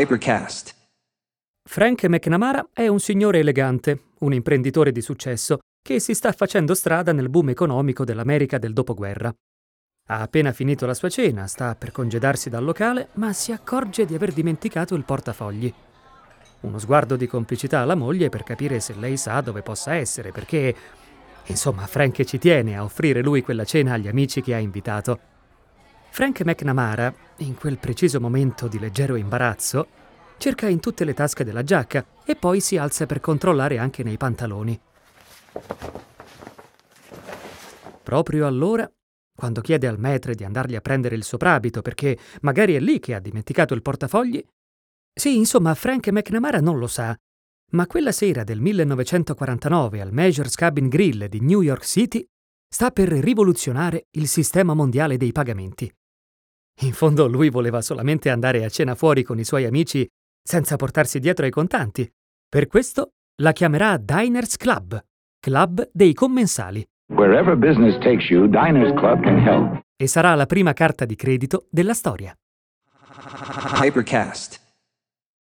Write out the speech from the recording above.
Hypercast. Frank McNamara è un signore elegante, un imprenditore di successo, che si sta facendo strada nel boom economico dell'America del dopoguerra. Ha appena finito la sua cena, sta per congedarsi dal locale, ma si accorge di aver dimenticato il portafogli. Uno sguardo di complicità alla moglie per capire se lei sa dove possa essere, perché, insomma, Frank ci tiene a offrire lui quella cena agli amici che ha invitato. Frank McNamara, in quel preciso momento di leggero imbarazzo, cerca in tutte le tasche della giacca e poi si alza per controllare anche nei pantaloni. Proprio allora, quando chiede al maître di andargli a prendere il soprabito perché magari è lì che ha dimenticato il portafogli, sì, insomma, Frank McNamara non lo sa, ma quella sera del 1949 al Major's Cabin Grill di New York City sta per rivoluzionare il sistema mondiale dei pagamenti. In fondo lui voleva solamente andare a cena fuori con i suoi amici senza portarsi dietro i contanti. Per questo la chiamerà Diners Club, club dei commensali. Wherever business takes you, Diners Club can help. E sarà la prima carta di credito della storia. Hypercast.